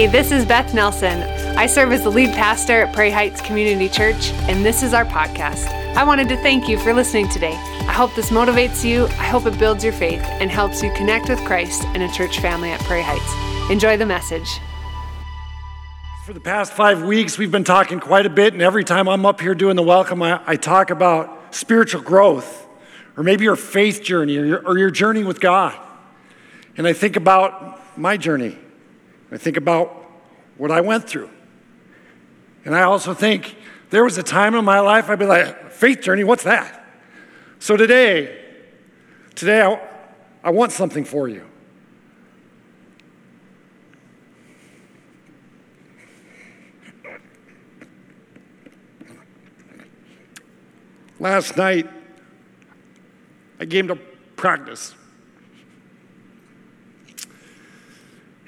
Hey, this is Beth Nelson. I serve as the lead pastor at Prairie Heights Community Church, and this is our podcast. I wanted to thank you for listening today. I hope this motivates you, I hope it builds your faith, and helps you connect with Christ and a church family at Prairie Heights. Enjoy the message. For the past five weeks, we've been talking quite a bit, and every time I'm up here doing the welcome, I, I talk about spiritual growth, or maybe your faith journey, or your, or your journey with God. And I think about my journey. I think about what I went through. And I also think there was a time in my life I'd be like, faith journey, what's that? So today, today I, I want something for you. Last night, I came to practice.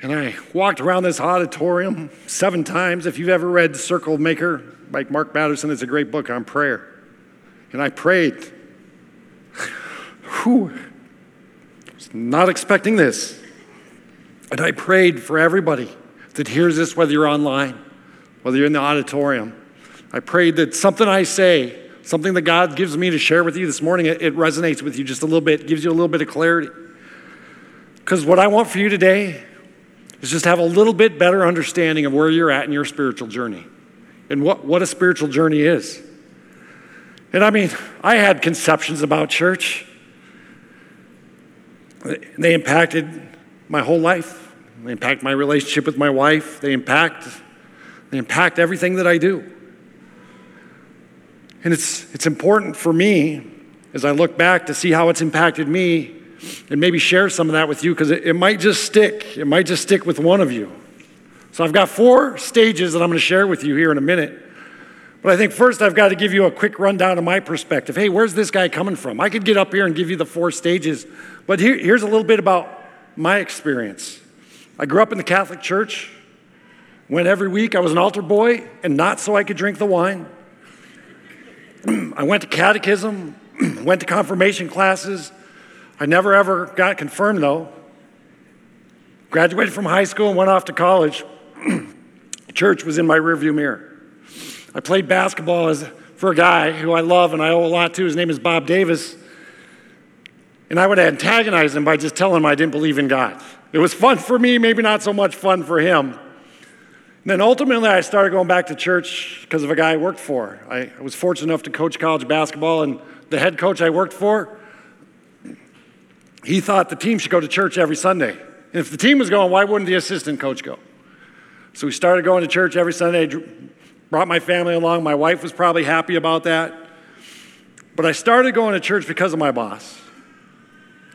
And I walked around this auditorium seven times. If you've ever read Circle Maker by Mark Batterson, it's a great book on prayer. And I prayed. Whew. I was not expecting this. And I prayed for everybody that hears this, whether you're online, whether you're in the auditorium. I prayed that something I say, something that God gives me to share with you this morning, it, it resonates with you just a little bit, gives you a little bit of clarity. Because what I want for you today is just have a little bit better understanding of where you're at in your spiritual journey and what, what a spiritual journey is. And I mean, I had conceptions about church. They impacted my whole life. They impact my relationship with my wife. They impact, they impact everything that I do. And it's, it's important for me as I look back to see how it's impacted me and maybe share some of that with you because it, it might just stick. It might just stick with one of you. So I've got four stages that I'm going to share with you here in a minute. But I think first I've got to give you a quick rundown of my perspective. Hey, where's this guy coming from? I could get up here and give you the four stages, but here, here's a little bit about my experience. I grew up in the Catholic Church, went every week. I was an altar boy, and not so I could drink the wine. I went to catechism, went to confirmation classes, I never ever got confirmed though. Graduated from high school and went off to college. Church was in my rearview mirror. I played basketball as, for a guy who I love and I owe a lot to. His name is Bob Davis. And I would antagonize him by just telling him I didn't believe in God. It was fun for me, maybe not so much fun for him. And then ultimately, I started going back to church because of a guy I worked for. I, I was fortunate enough to coach college basketball, and the head coach I worked for he thought the team should go to church every Sunday. And if the team was going, why wouldn't the assistant coach go? So we started going to church every Sunday, brought my family along. My wife was probably happy about that. But I started going to church because of my boss.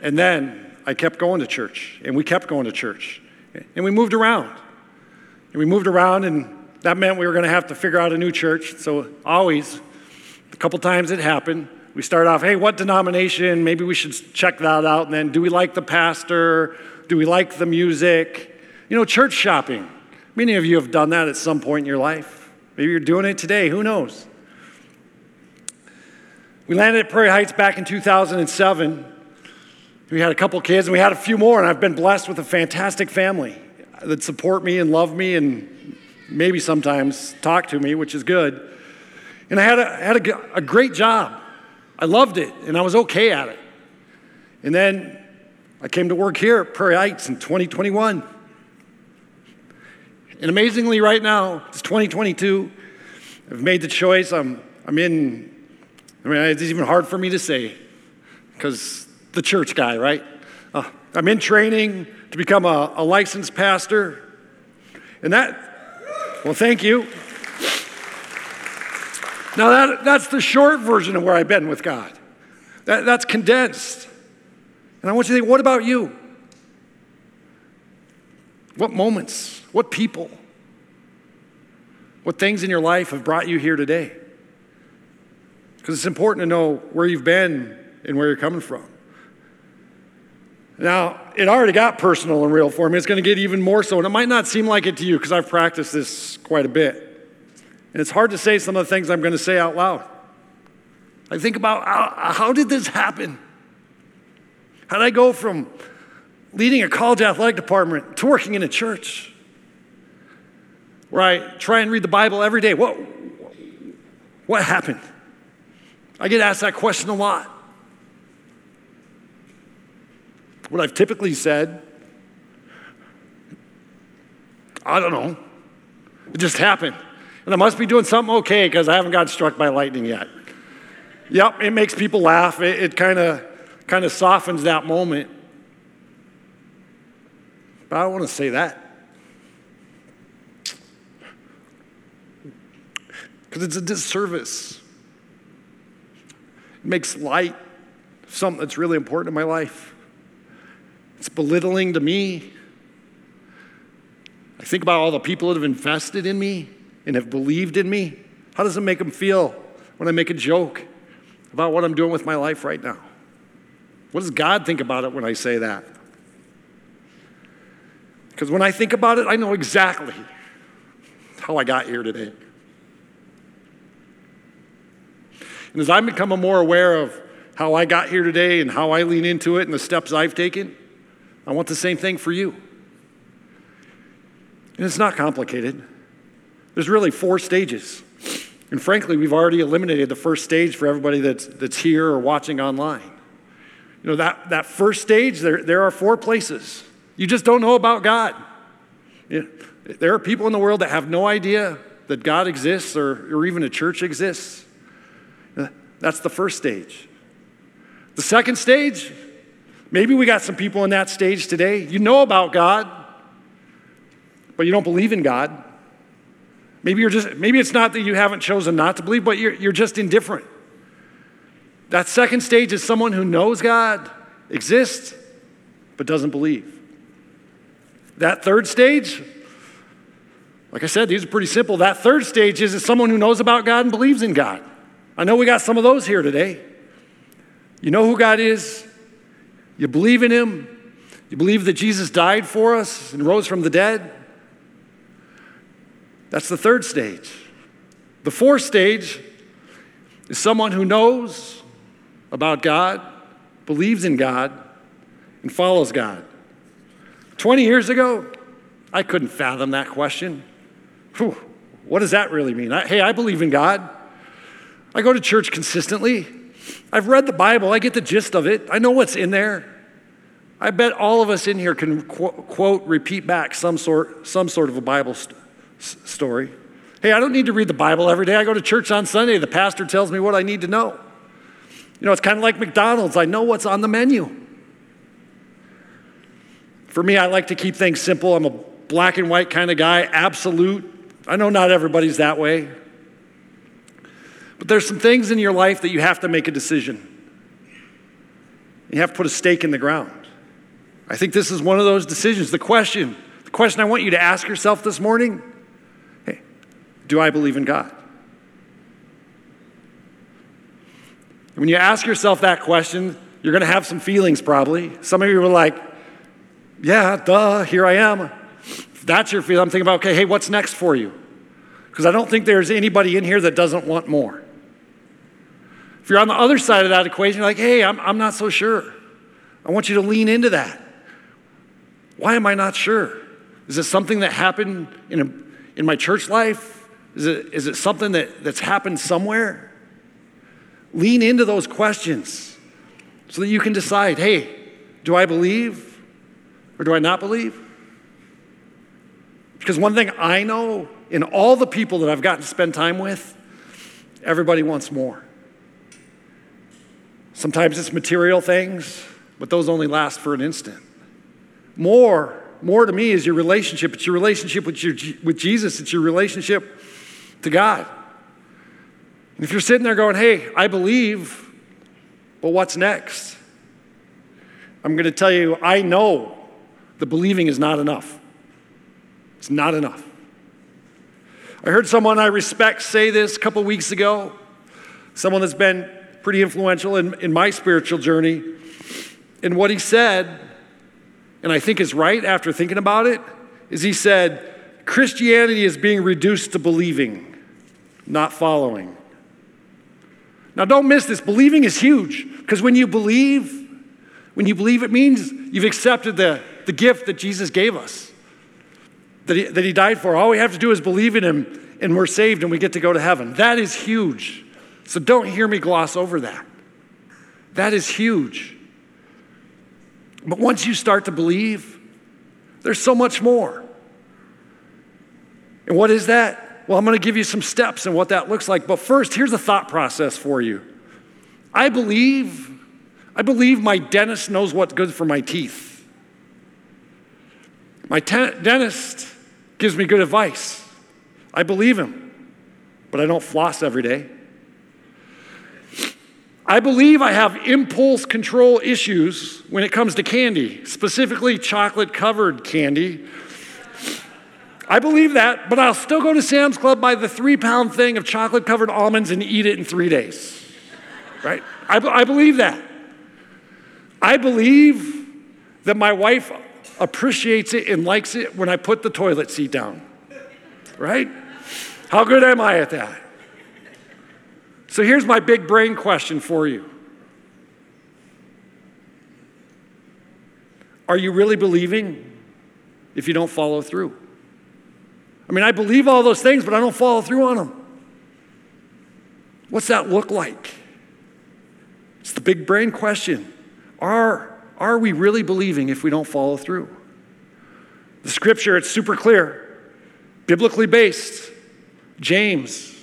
And then I kept going to church, and we kept going to church. And we moved around. And we moved around, and that meant we were going to have to figure out a new church. So, always, a couple times it happened, we start off, hey, what denomination? Maybe we should check that out. And then, do we like the pastor? Do we like the music? You know, church shopping. Many of you have done that at some point in your life. Maybe you're doing it today. Who knows? We landed at Prairie Heights back in 2007. We had a couple kids and we had a few more, and I've been blessed with a fantastic family that support me and love me and maybe sometimes talk to me, which is good. And I had a, had a, a great job. I loved it and I was okay at it. And then I came to work here at Prairie Heights in 2021. And amazingly, right now, it's 2022. I've made the choice. I'm, I'm in, I mean, it's even hard for me to say because the church guy, right? Uh, I'm in training to become a, a licensed pastor. And that, well, thank you. Now, that, that's the short version of where I've been with God. That, that's condensed. And I want you to think what about you? What moments, what people, what things in your life have brought you here today? Because it's important to know where you've been and where you're coming from. Now, it already got personal and real for me. It's going to get even more so. And it might not seem like it to you because I've practiced this quite a bit. And it's hard to say some of the things I'm going to say out loud. I think about how, how did this happen? How did I go from leading a college athletic department to working in a church? where I try and read the Bible every day. What, what happened? I get asked that question a lot. What I've typically said, I don't know. It just happened. And I must be doing something okay because I haven't got struck by lightning yet. Yep, it makes people laugh. It, it kind of kind of softens that moment. But I don't want to say that. Because it's a disservice. It makes light something that's really important in my life. It's belittling to me. I think about all the people that have invested in me and have believed in me. How does it make them feel when I make a joke about what I'm doing with my life right now? What does God think about it when I say that? Because when I think about it, I know exactly how I got here today. And as I become more aware of how I got here today and how I lean into it and the steps I've taken, I want the same thing for you. And it's not complicated. There's really four stages. And frankly, we've already eliminated the first stage for everybody that's, that's here or watching online. You know, that, that first stage, there, there are four places. You just don't know about God. You know, there are people in the world that have no idea that God exists or, or even a church exists. That's the first stage. The second stage, maybe we got some people in that stage today. You know about God, but you don't believe in God. Maybe you're just maybe it's not that you haven't chosen not to believe, but you're, you're just indifferent. That second stage is someone who knows God exists, but doesn't believe. That third stage, like I said, these are pretty simple. That third stage is, is someone who knows about God and believes in God. I know we got some of those here today. You know who God is, you believe in Him, you believe that Jesus died for us and rose from the dead. That's the third stage. The fourth stage is someone who knows about God, believes in God, and follows God. 20 years ago, I couldn't fathom that question. Whew, what does that really mean? I, hey, I believe in God. I go to church consistently. I've read the Bible, I get the gist of it, I know what's in there. I bet all of us in here can qu- quote, repeat back some sort, some sort of a Bible story. Hey, I don't need to read the Bible every day. I go to church on Sunday. The pastor tells me what I need to know. You know, it's kind of like McDonald's. I know what's on the menu. For me, I like to keep things simple. I'm a black and white kind of guy, absolute. I know not everybody's that way. But there's some things in your life that you have to make a decision. You have to put a stake in the ground. I think this is one of those decisions. The question, the question I want you to ask yourself this morning do I believe in God? When you ask yourself that question, you're going to have some feelings probably. Some of you are like, yeah, duh, here I am. If that's your feeling, I'm thinking about, okay, hey, what's next for you? Because I don't think there's anybody in here that doesn't want more. If you're on the other side of that equation, you're like, hey, I'm, I'm not so sure. I want you to lean into that. Why am I not sure? Is it something that happened in, a, in my church life? Is it, is it something that, that's happened somewhere? Lean into those questions so that you can decide hey, do I believe or do I not believe? Because one thing I know in all the people that I've gotten to spend time with, everybody wants more. Sometimes it's material things, but those only last for an instant. More, more to me is your relationship. It's your relationship with, your, with Jesus, it's your relationship to God. And if you're sitting there going, hey, I believe, but what's next? I'm going to tell you, I know the believing is not enough. It's not enough. I heard someone I respect say this a couple weeks ago, someone that's been pretty influential in, in my spiritual journey. And what he said, and I think is right after thinking about it, is he said, Christianity is being reduced to believing, not following. Now, don't miss this. Believing is huge because when you believe, when you believe, it means you've accepted the, the gift that Jesus gave us. that he, that he died for. All we have to do is believe in him, and we're saved, and we get to go to heaven. That is huge. So don't hear me gloss over that. That is huge. But once you start to believe, there's so much more. And what is that? Well, I'm going to give you some steps and what that looks like. But first, here's a thought process for you. I believe, I believe my dentist knows what's good for my teeth. My dentist gives me good advice. I believe him, but I don't floss every day. I believe I have impulse control issues when it comes to candy, specifically chocolate covered candy. I believe that, but I'll still go to Sam's Club, buy the three pound thing of chocolate covered almonds, and eat it in three days. Right? I, I believe that. I believe that my wife appreciates it and likes it when I put the toilet seat down. Right? How good am I at that? So here's my big brain question for you Are you really believing if you don't follow through? I mean, I believe all those things, but I don't follow through on them. What's that look like? It's the big brain question. Are, are we really believing if we don't follow through? The scripture, it's super clear, biblically based. James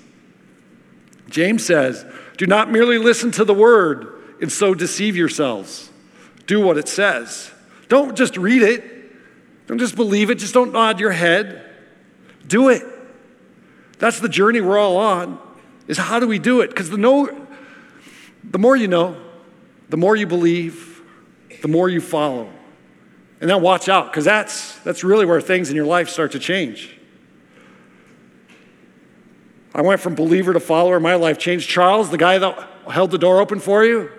James says, Do not merely listen to the word and so deceive yourselves. Do what it says. Don't just read it, don't just believe it, just don't nod your head. Do it. That's the journey we're all on. Is how do we do it? Because the know, the more you know, the more you believe, the more you follow. And then watch out, because that's that's really where things in your life start to change. I went from believer to follower. My life changed. Charles, the guy that held the door open for you,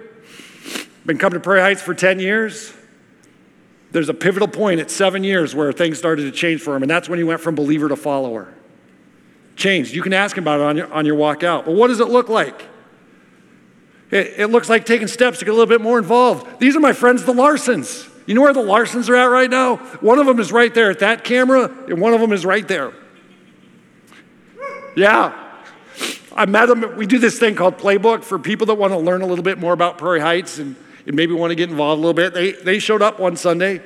been coming to Prairie Heights for 10 years. There's a pivotal point at seven years where things started to change for him, and that's when he went from believer to follower. Changed. You can ask him about it on your, on your walk out. But what does it look like? It, it looks like taking steps to get a little bit more involved. These are my friends, the Larsons. You know where the Larsons are at right now? One of them is right there at that camera, and one of them is right there. Yeah, I met them. We do this thing called Playbook for people that want to learn a little bit more about Prairie Heights and, and maybe want to get involved a little bit. They, they showed up one Sunday.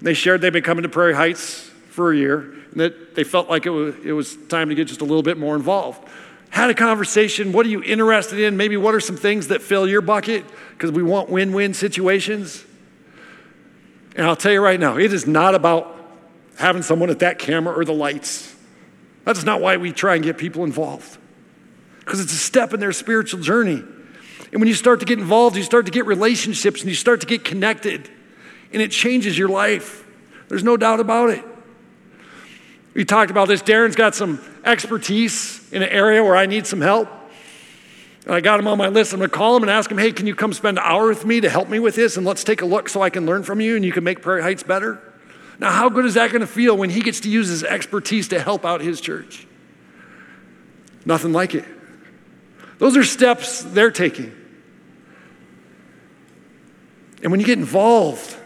They shared they'd been coming to Prairie Heights for a year and that they felt like it was, it was time to get just a little bit more involved. Had a conversation. What are you interested in? Maybe what are some things that fill your bucket? Because we want win win situations. And I'll tell you right now, it is not about having someone at that camera or the lights. That's not why we try and get people involved because it's a step in their spiritual journey. And when you start to get involved, you start to get relationships and you start to get connected, and it changes your life. There's no doubt about it. We talked about this. Darren's got some expertise in an area where I need some help. And I got him on my list. I'm going to call him and ask him, hey, can you come spend an hour with me to help me with this? And let's take a look so I can learn from you and you can make Prairie Heights better. Now, how good is that going to feel when he gets to use his expertise to help out his church? Nothing like it. Those are steps they're taking. And when you get involved,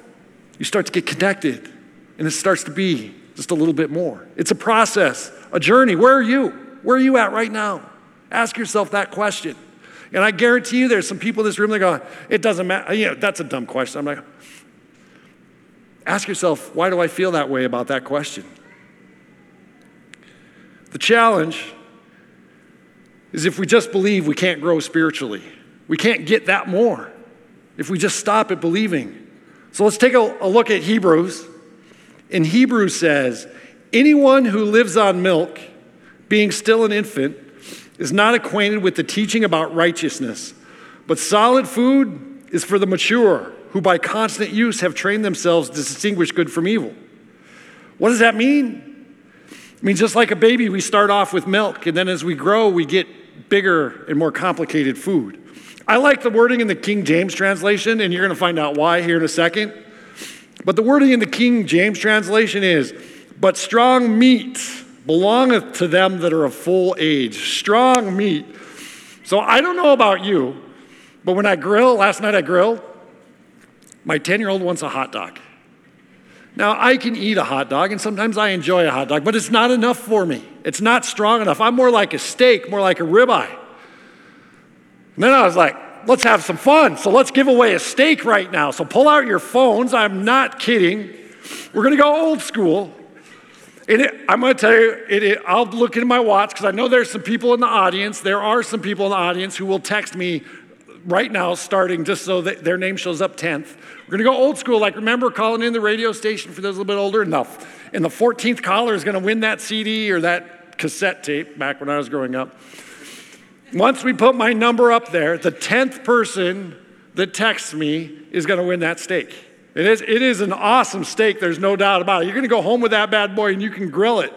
you start to get connected, and it starts to be just a little bit more. It's a process, a journey. Where are you? Where are you at right now? Ask yourself that question. And I guarantee you there's some people in this room that go, it doesn't matter. You know, that's a dumb question. I'm like, ask yourself, why do I feel that way about that question? The challenge is if we just believe we can't grow spiritually. We can't get that more if we just stop at believing. So let's take a, a look at Hebrews. In Hebrews says, anyone who lives on milk, being still an infant, is not acquainted with the teaching about righteousness. But solid food is for the mature, who by constant use have trained themselves to distinguish good from evil. What does that mean? I mean, just like a baby, we start off with milk, and then as we grow, we get bigger and more complicated food. I like the wording in the King James translation, and you're going to find out why here in a second. But the wording in the King James translation is, But strong meat belongeth to them that are of full age. Strong meat. So I don't know about you, but when I grill, last night I grilled, my 10 year old wants a hot dog. Now, I can eat a hot dog, and sometimes I enjoy a hot dog, but it's not enough for me. It's not strong enough. I'm more like a steak, more like a ribeye. And then I was like, let's have some fun. So let's give away a steak right now. So pull out your phones. I'm not kidding. We're going to go old school. And it, I'm going to tell you, it, it, I'll look into my watch because I know there's some people in the audience. There are some people in the audience who will text me right now, starting just so that their name shows up 10th. We're going to go old school. Like, remember calling in the radio station for those a little bit older? Enough. And the 14th caller is going to win that CD or that cassette tape back when I was growing up. Once we put my number up there, the 10th person that texts me is going to win that steak. It is, it is an awesome steak, there's no doubt about it. You're going to go home with that bad boy and you can grill it.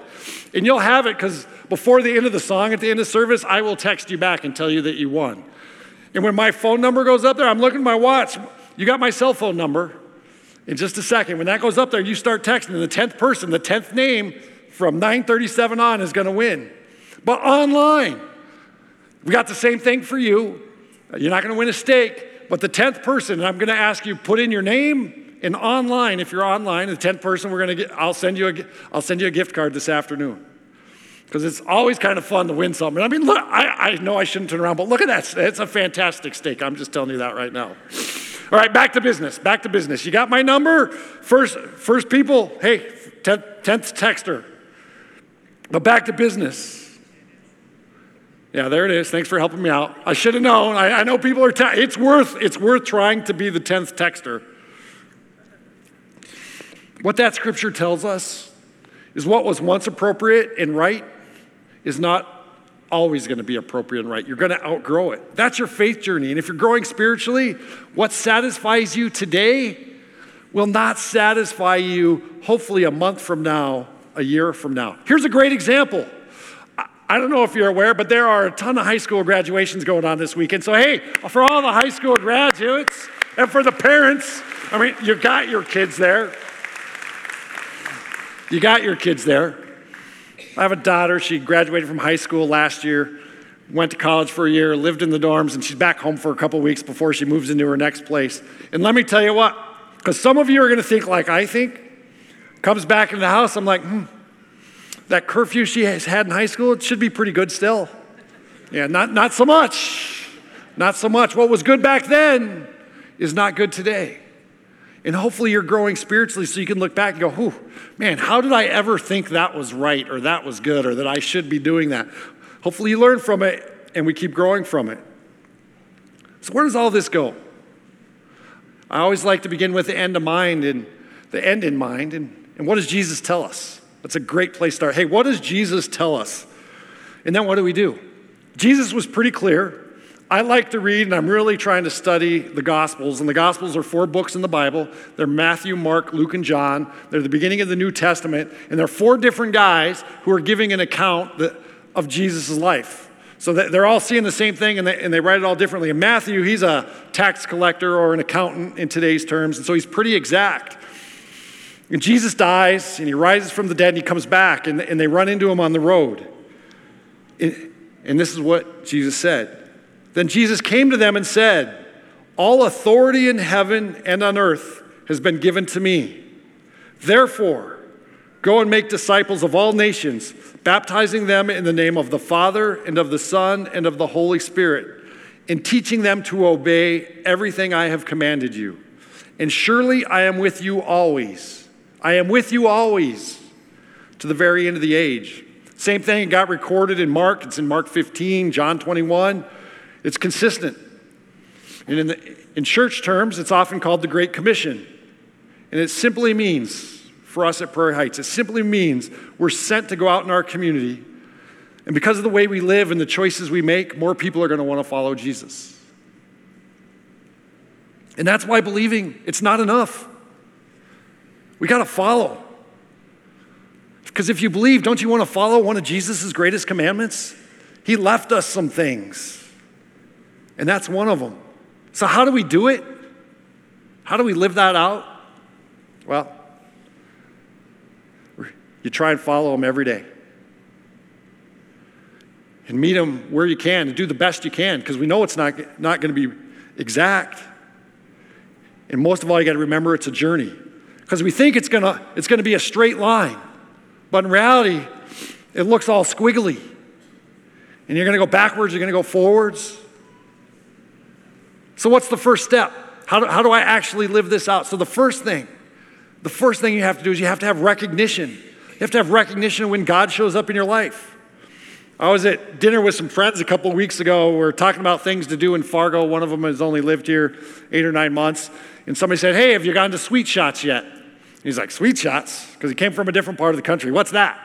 And you'll have it because before the end of the song, at the end of service, I will text you back and tell you that you won. And when my phone number goes up there, I'm looking at my watch. You got my cell phone number. In just a second, when that goes up there, you start texting, and the 10th person, the 10th name from 937 on is going to win. But online, we got the same thing for you. You're not going to win a steak, but the 10th person, I'm going to ask you put in your name and online if you're online, the 10th person we're going to get I'll send you a I'll send you a gift card this afternoon. Because it's always kind of fun to win something. I mean, look, I, I know I shouldn't turn around, but look at that. It's a fantastic steak. I'm just telling you that right now. All right, back to business. Back to business. You got my number? First, first people, hey, 10th, 10th texter. But back to business. Yeah, there it is. Thanks for helping me out. I should have known. I, I, know people are. Te- it's worth. It's worth trying to be the tenth texter. What that scripture tells us is what was once appropriate and right is not always going to be appropriate and right. You're going to outgrow it. That's your faith journey. And if you're growing spiritually, what satisfies you today will not satisfy you. Hopefully, a month from now, a year from now. Here's a great example. I don't know if you're aware, but there are a ton of high school graduations going on this weekend. So, hey, for all the high school graduates and for the parents, I mean, you got your kids there. You got your kids there. I have a daughter. She graduated from high school last year, went to college for a year, lived in the dorms, and she's back home for a couple weeks before she moves into her next place. And let me tell you what, because some of you are going to think like I think, comes back in the house, I'm like, hmm that curfew she has had in high school, it should be pretty good still. Yeah, not, not so much. Not so much. What was good back then is not good today. And hopefully you're growing spiritually so you can look back and go, "Whew, man, how did I ever think that was right or that was good or that I should be doing that? Hopefully you learn from it and we keep growing from it. So, where does all this go? I always like to begin with the end of mind and the end in mind. And, and what does Jesus tell us? That's a great place to start. Hey, what does Jesus tell us? And then what do we do? Jesus was pretty clear. I like to read, and I'm really trying to study the Gospels. And the Gospels are four books in the Bible. They're Matthew, Mark, Luke, and John. They're the beginning of the New Testament. And they're four different guys who are giving an account of Jesus' life. So they're all seeing the same thing and they, and they write it all differently. And Matthew, he's a tax collector or an accountant in today's terms. And so he's pretty exact. And Jesus dies and he rises from the dead and he comes back and, and they run into him on the road. And, and this is what Jesus said. Then Jesus came to them and said, All authority in heaven and on earth has been given to me. Therefore, go and make disciples of all nations, baptizing them in the name of the Father and of the Son and of the Holy Spirit, and teaching them to obey everything I have commanded you. And surely I am with you always I am with you always to the very end of the age. Same thing it got recorded in Mark. It's in Mark 15, John 21. It's consistent. And in, the, in church terms, it's often called the Great Commission. And it simply means, for us at Prairie Heights, it simply means we're sent to go out in our community. And because of the way we live and the choices we make, more people are going to want to follow Jesus. And that's why believing it's not enough. We got to follow. Because if you believe, don't you want to follow one of Jesus' greatest commandments? He left us some things, and that's one of them. So, how do we do it? How do we live that out? Well, you try and follow him every day. And meet him where you can and do the best you can because we know it's not, not going to be exact. And most of all, you got to remember it's a journey. Because we think it's gonna, it's gonna be a straight line. But in reality, it looks all squiggly. And you're gonna go backwards, you're gonna go forwards. So, what's the first step? How do, how do I actually live this out? So, the first thing, the first thing you have to do is you have to have recognition. You have to have recognition when God shows up in your life. I was at dinner with some friends a couple weeks ago. We are talking about things to do in Fargo. One of them has only lived here eight or nine months. And somebody said, Hey, have you gone to Sweet Shots yet? He's like, Sweet Shots? Because he came from a different part of the country. What's that?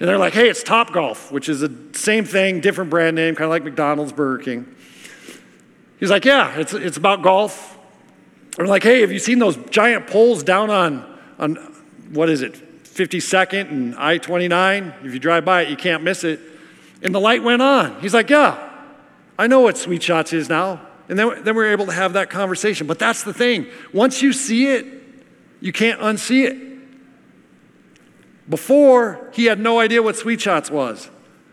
And they're like, Hey, it's Top Golf, which is the same thing, different brand name, kind of like McDonald's, Burger King. He's like, Yeah, it's, it's about golf. I'm like, Hey, have you seen those giant poles down on, on what is it, 52nd and I 29. If you drive by it, you can't miss it. And the light went on. He's like, Yeah, I know what Sweet Shots is now. And then, then we are able to have that conversation. But that's the thing. Once you see it, you can't unsee it. Before, he had no idea what Sweet Shots was.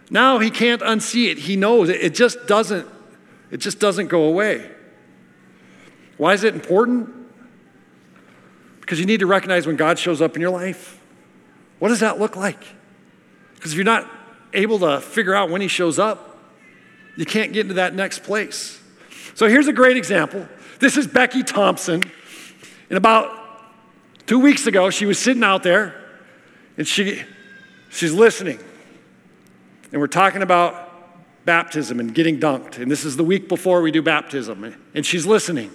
Now he can't unsee it. He knows it. It just doesn't, it just doesn't go away. Why is it important? Because you need to recognize when God shows up in your life. What does that look like? Because if you're not able to figure out when he shows up, you can't get into that next place. So here's a great example. This is Becky Thompson. And about two weeks ago, she was sitting out there and she, she's listening. And we're talking about baptism and getting dunked. And this is the week before we do baptism. And she's listening.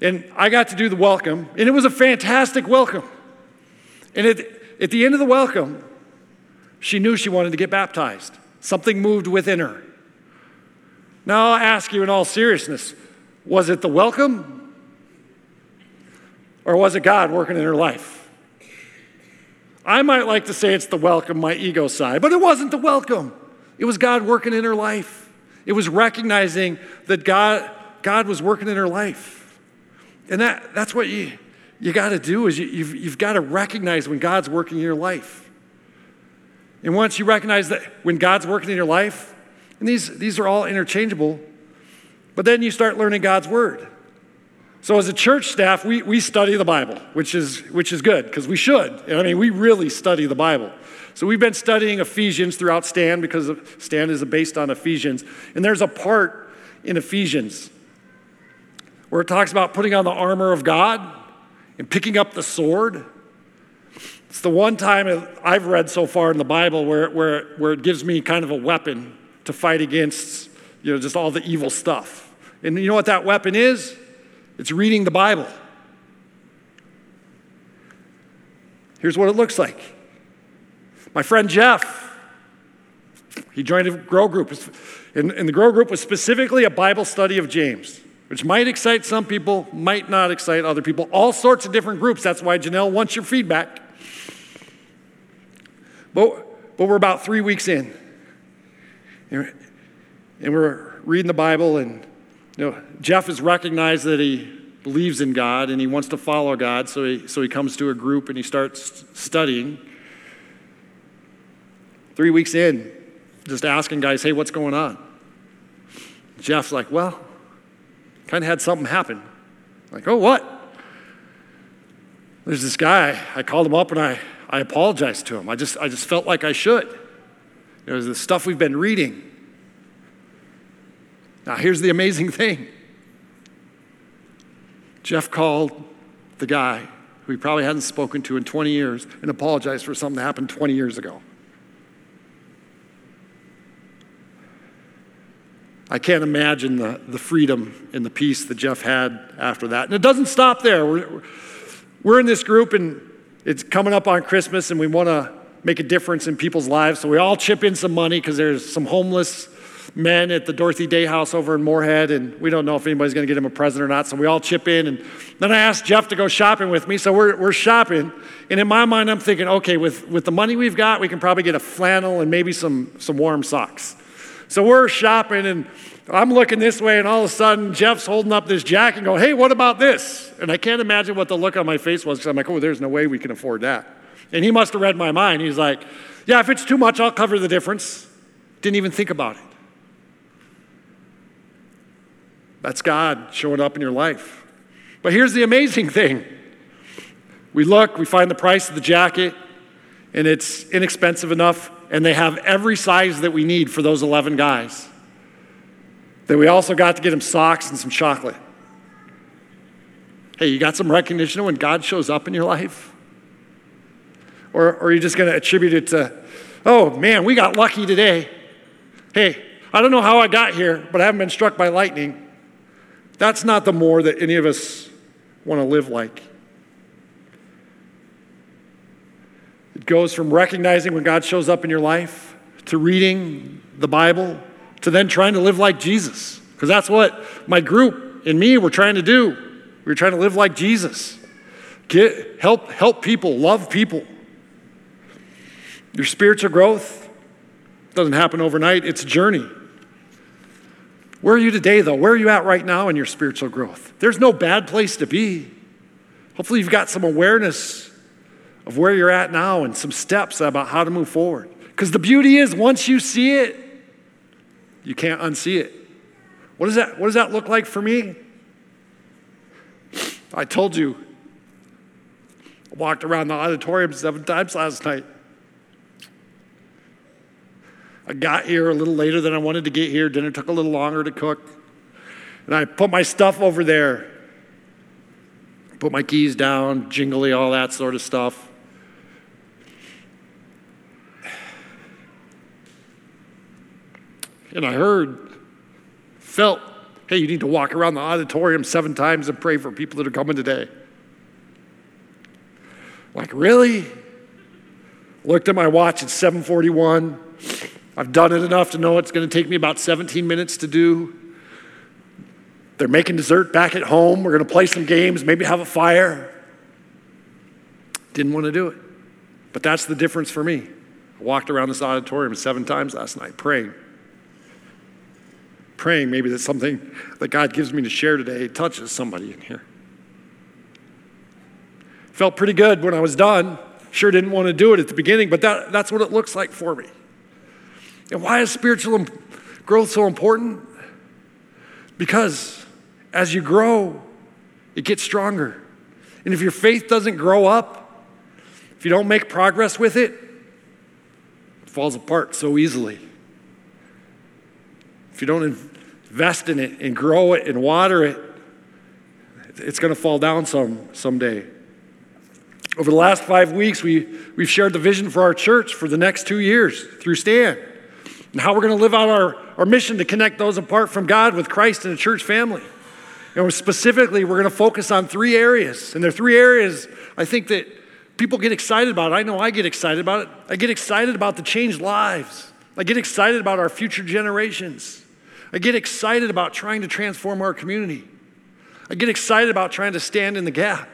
And I got to do the welcome, and it was a fantastic welcome. And it, at the end of the welcome, she knew she wanted to get baptized. Something moved within her. Now I'll ask you in all seriousness was it the welcome? Or was it God working in her life? I might like to say it's the welcome, my ego side, but it wasn't the welcome. It was God working in her life. It was recognizing that God, God was working in her life. And that, that's what you, you got to do is you, you've, you've got to recognize when God's working in your life. And once you recognize that when God's working in your life, and these, these are all interchangeable, but then you start learning God's word. So as a church staff, we, we study the Bible, which is, which is good, because we should. I mean, we really study the Bible. So we've been studying Ephesians throughout Stand because Stand is based on Ephesians. And there's a part in Ephesians where it talks about putting on the armor of God and picking up the sword. It's the one time I've read so far in the Bible where, where, where it gives me kind of a weapon to fight against, you know, just all the evil stuff. And you know what that weapon is? It's reading the Bible. Here's what it looks like. My friend Jeff, he joined a grow group. And, and the grow group was specifically a Bible study of James which might excite some people, might not excite other people, all sorts of different groups. That's why Janelle wants your feedback. But, but we're about three weeks in. And we're reading the Bible, and you know, Jeff has recognized that he believes in God and he wants to follow God, so he, so he comes to a group and he starts studying. Three weeks in, just asking guys, hey, what's going on? Jeff's like, well, kind of had something happen. Like, oh, what? There's this guy, I called him up and I, I apologized to him. I just, I just felt like I should. It was the stuff we've been reading. Now, here's the amazing thing Jeff called the guy who he probably hadn't spoken to in 20 years and apologized for something that happened 20 years ago. I can't imagine the, the freedom and the peace that Jeff had after that. And it doesn't stop there. We're, we're in this group and it's coming up on Christmas and we want to make a difference in people's lives. So we all chip in some money because there's some homeless men at the Dorothy Day House over in Moorhead, and we don't know if anybody's going to get him a present or not. So we all chip in. And then I asked Jeff to go shopping with me. So we're, we're shopping. And in my mind, I'm thinking, okay, with, with the money we've got, we can probably get a flannel and maybe some, some warm socks. So we're shopping and I'm looking this way, and all of a sudden, Jeff's holding up this jacket and going, Hey, what about this? And I can't imagine what the look on my face was because I'm like, Oh, there's no way we can afford that. And he must have read my mind. He's like, Yeah, if it's too much, I'll cover the difference. Didn't even think about it. That's God showing up in your life. But here's the amazing thing We look, we find the price of the jacket, and it's inexpensive enough, and they have every size that we need for those 11 guys. Then we also got to get them socks and some chocolate. Hey, you got some recognition when God shows up in your life? Or, or are you just going to attribute it to, oh man, we got lucky today? Hey, I don't know how I got here, but I haven't been struck by lightning. That's not the more that any of us want to live like. It goes from recognizing when God shows up in your life to reading the Bible to then trying to live like Jesus. Because that's what my group and me were trying to do. We were trying to live like Jesus. Get, help, help people, love people. Your spiritual growth doesn't happen overnight, it's a journey. Where are you today, though? Where are you at right now in your spiritual growth? There's no bad place to be. Hopefully, you've got some awareness of where you're at now and some steps about how to move forward. Because the beauty is, once you see it, you can't unsee it. What does that, what does that look like for me? I told you, I walked around the auditorium seven times last night. I got here a little later than I wanted to get here. Dinner took a little longer to cook. And I put my stuff over there. Put my keys down, jingly, all that sort of stuff. And I heard, felt, hey, you need to walk around the auditorium seven times and pray for people that are coming today. Like, really? Looked at my watch, it's 741. I've done it enough to know it's going to take me about 17 minutes to do. They're making dessert back at home. We're going to play some games, maybe have a fire. Didn't want to do it. But that's the difference for me. I walked around this auditorium seven times last night praying praying maybe that something that God gives me to share today touches somebody in here. Felt pretty good when I was done. Sure didn't want to do it at the beginning, but that, that's what it looks like for me. And why is spiritual growth so important? Because as you grow, it gets stronger. And if your faith doesn't grow up, if you don't make progress with it, it falls apart so easily. If you don't invest in it and grow it and water it, it's going to fall down some someday. Over the last five weeks, we, we've shared the vision for our church for the next two years through Stand and how we're going to live out our, our mission to connect those apart from God with Christ and the church family. And specifically, we're going to focus on three areas. And there are three areas I think that people get excited about. I know I get excited about it. I get excited about the changed lives, I get excited about our future generations. I get excited about trying to transform our community. I get excited about trying to stand in the gap.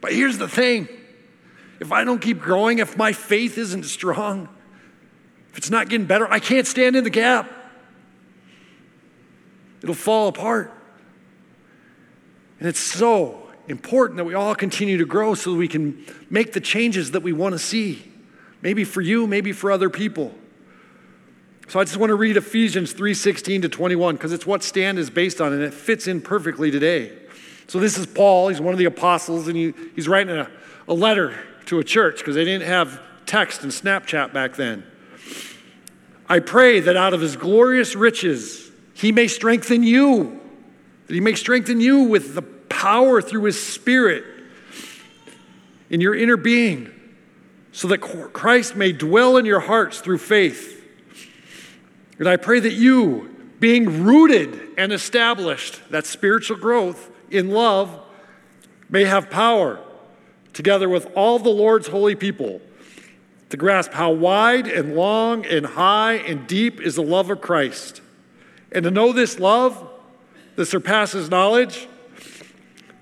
But here's the thing if I don't keep growing, if my faith isn't strong, it's not getting better, I can't stand in the gap. It'll fall apart. And it's so important that we all continue to grow so that we can make the changes that we want to see. Maybe for you, maybe for other people. So I just want to read Ephesians 3:16 to 21 because it's what Stand is based on and it fits in perfectly today. So this is Paul, he's one of the apostles, and he, he's writing a, a letter to a church because they didn't have text and Snapchat back then. I pray that out of his glorious riches he may strengthen you, that he may strengthen you with the power through his spirit in your inner being, so that Christ may dwell in your hearts through faith. And I pray that you, being rooted and established, that spiritual growth in love, may have power, together with all the Lord's holy people, to grasp how wide and long and high and deep is the love of Christ, and to know this love that surpasses knowledge,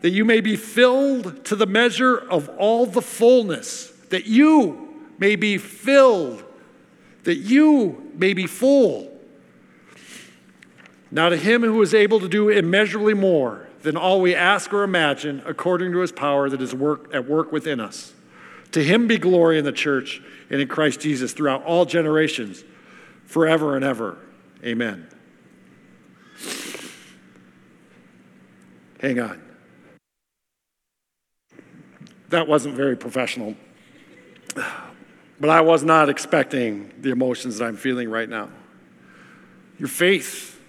that you may be filled to the measure of all the fullness, that you may be filled that you may be full. Now, to him who is able to do immeasurably more than all we ask or imagine, according to his power that is work, at work within us. To him be glory in the church and in Christ Jesus throughout all generations, forever and ever. Amen. Hang on. that wasn't very professional. But I was not expecting the emotions that I'm feeling right now. Your faith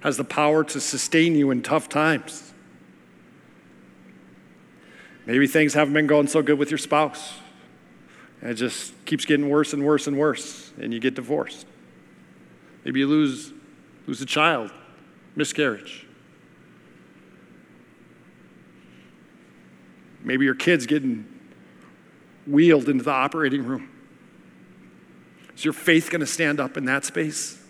has the power to sustain you in tough times. Maybe things haven't been going so good with your spouse, and it just keeps getting worse and worse and worse, and you get divorced. Maybe you lose, lose a child, miscarriage. Maybe your kid's getting wheeled into the operating room. Is your faith going to stand up in that space?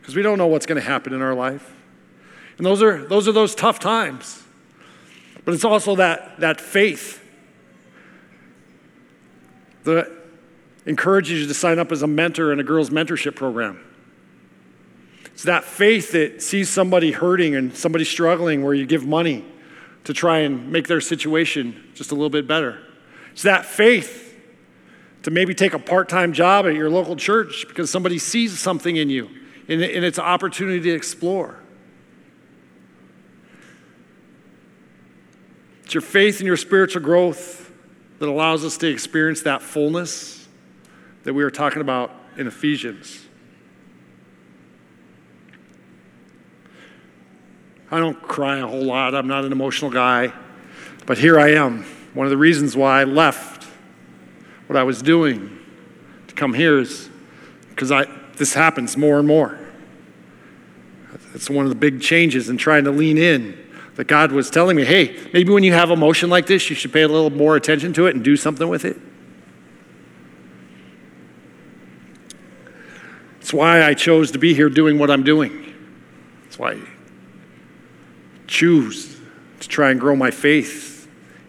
Because we don't know what's going to happen in our life. And those are, those are those tough times. But it's also that, that faith that encourages you to sign up as a mentor in a girls' mentorship program. It's that faith that sees somebody hurting and somebody struggling where you give money to try and make their situation just a little bit better. It's that faith to maybe take a part time job at your local church because somebody sees something in you and it's an opportunity to explore. It's your faith and your spiritual growth that allows us to experience that fullness that we were talking about in Ephesians. I don't cry a whole lot. I'm not an emotional guy. But here I am. One of the reasons why I left what I was doing to come here is because this happens more and more. It's one of the big changes in trying to lean in that God was telling me, hey, maybe when you have emotion like this, you should pay a little more attention to it and do something with it. It's why I chose to be here doing what I'm doing. That's why I choose to try and grow my faith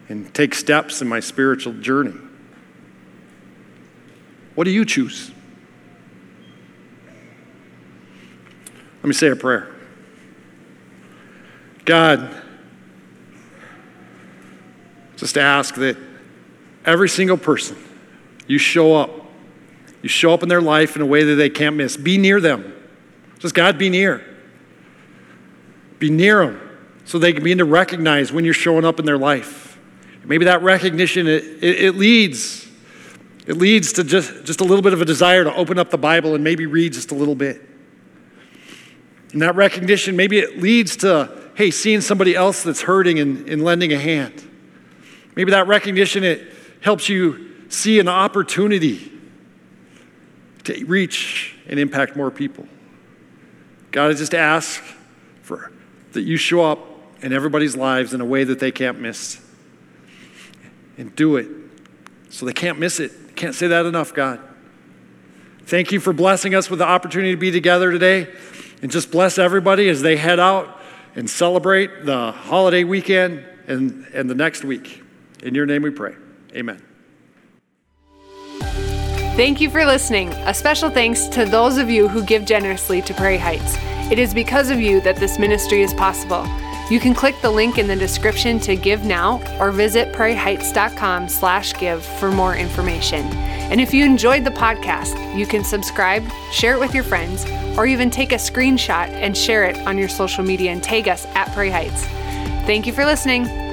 and take steps in my spiritual journey. What do you choose? Let me say a prayer. God, just ask that every single person, you show up. You show up in their life in a way that they can't miss. Be near them. Just God, be near. Be near them so they can begin to recognize when you're showing up in their life. Maybe that recognition, it, it, it leads. It leads to just, just a little bit of a desire to open up the Bible and maybe read just a little bit. And that recognition, maybe it leads to, hey, seeing somebody else that's hurting and, and lending a hand. Maybe that recognition, it helps you see an opportunity to reach and impact more people. God, I just ask for that you show up in everybody's lives in a way that they can't miss. And do it so they can't miss it. Can't say that enough, God. Thank you for blessing us with the opportunity to be together today. And just bless everybody as they head out and celebrate the holiday weekend and, and the next week. In your name we pray. Amen. Thank you for listening. A special thanks to those of you who give generously to Prairie Heights. It is because of you that this ministry is possible. You can click the link in the description to give now or visit prairieheights.com slash give for more information. And if you enjoyed the podcast, you can subscribe, share it with your friends, or even take a screenshot and share it on your social media and tag us at Prairie Heights. Thank you for listening.